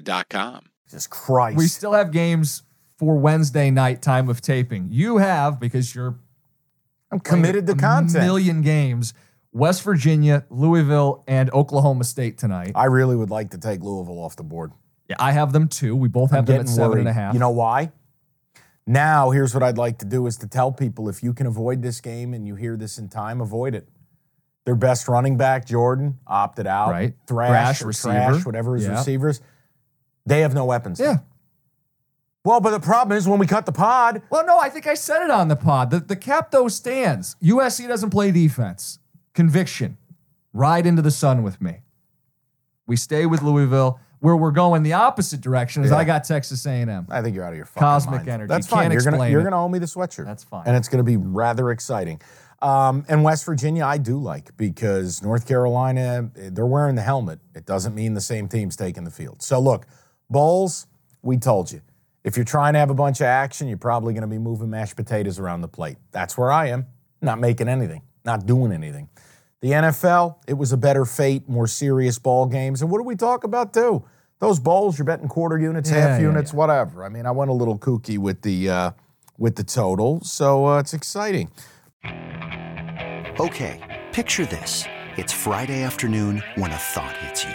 Serta.com. Jesus Christ. We still have games for Wednesday night time of taping. You have because you're I'm committed to a content. million games. West Virginia, Louisville, and Oklahoma State tonight. I really would like to take Louisville off the board. Yeah, I have them too. We both have I'm them at getting seven worried. and a half. You know why? Now, here's what I'd like to do is to tell people if you can avoid this game and you hear this in time, avoid it. Their best running back, Jordan, opted out. Right. Thrash, Thrash, or receiver. Trash, whatever his Yeah. receivers. They have no weapons. yeah. Well, but the problem is when we cut the pod, Well, no, I think I said it on the pod. The, the cap though stands. USC doesn't play defense. Conviction. Ride into the sun with me. We stay with Louisville. Where we're going the opposite direction is Yeah. I got Texas A&M. I think you're out of your fucking Cosmic mind. energy. That's fine. Can't you're gonna you're gonna owe me the sweatshirt. That's fine. and it's gonna be rather exciting. Um, and West Virginia, I do like because North Carolina, they're wearing the helmet. It doesn't mean the same team's taking the field. So look, bowls, we told you. If you're trying to have a bunch of action, you're probably going to be moving mashed potatoes around the plate. That's where I am. Not making anything, not doing anything. The NFL, it was a better fate, more serious ball games. And what do we talk about too? Those bowls, you're betting quarter units, Yeah, half yeah, units, whatever. I mean, I went a little kooky with the uh, with the total, so uh, it's exciting. Okay, picture this. It's Friday afternoon when a thought hits you.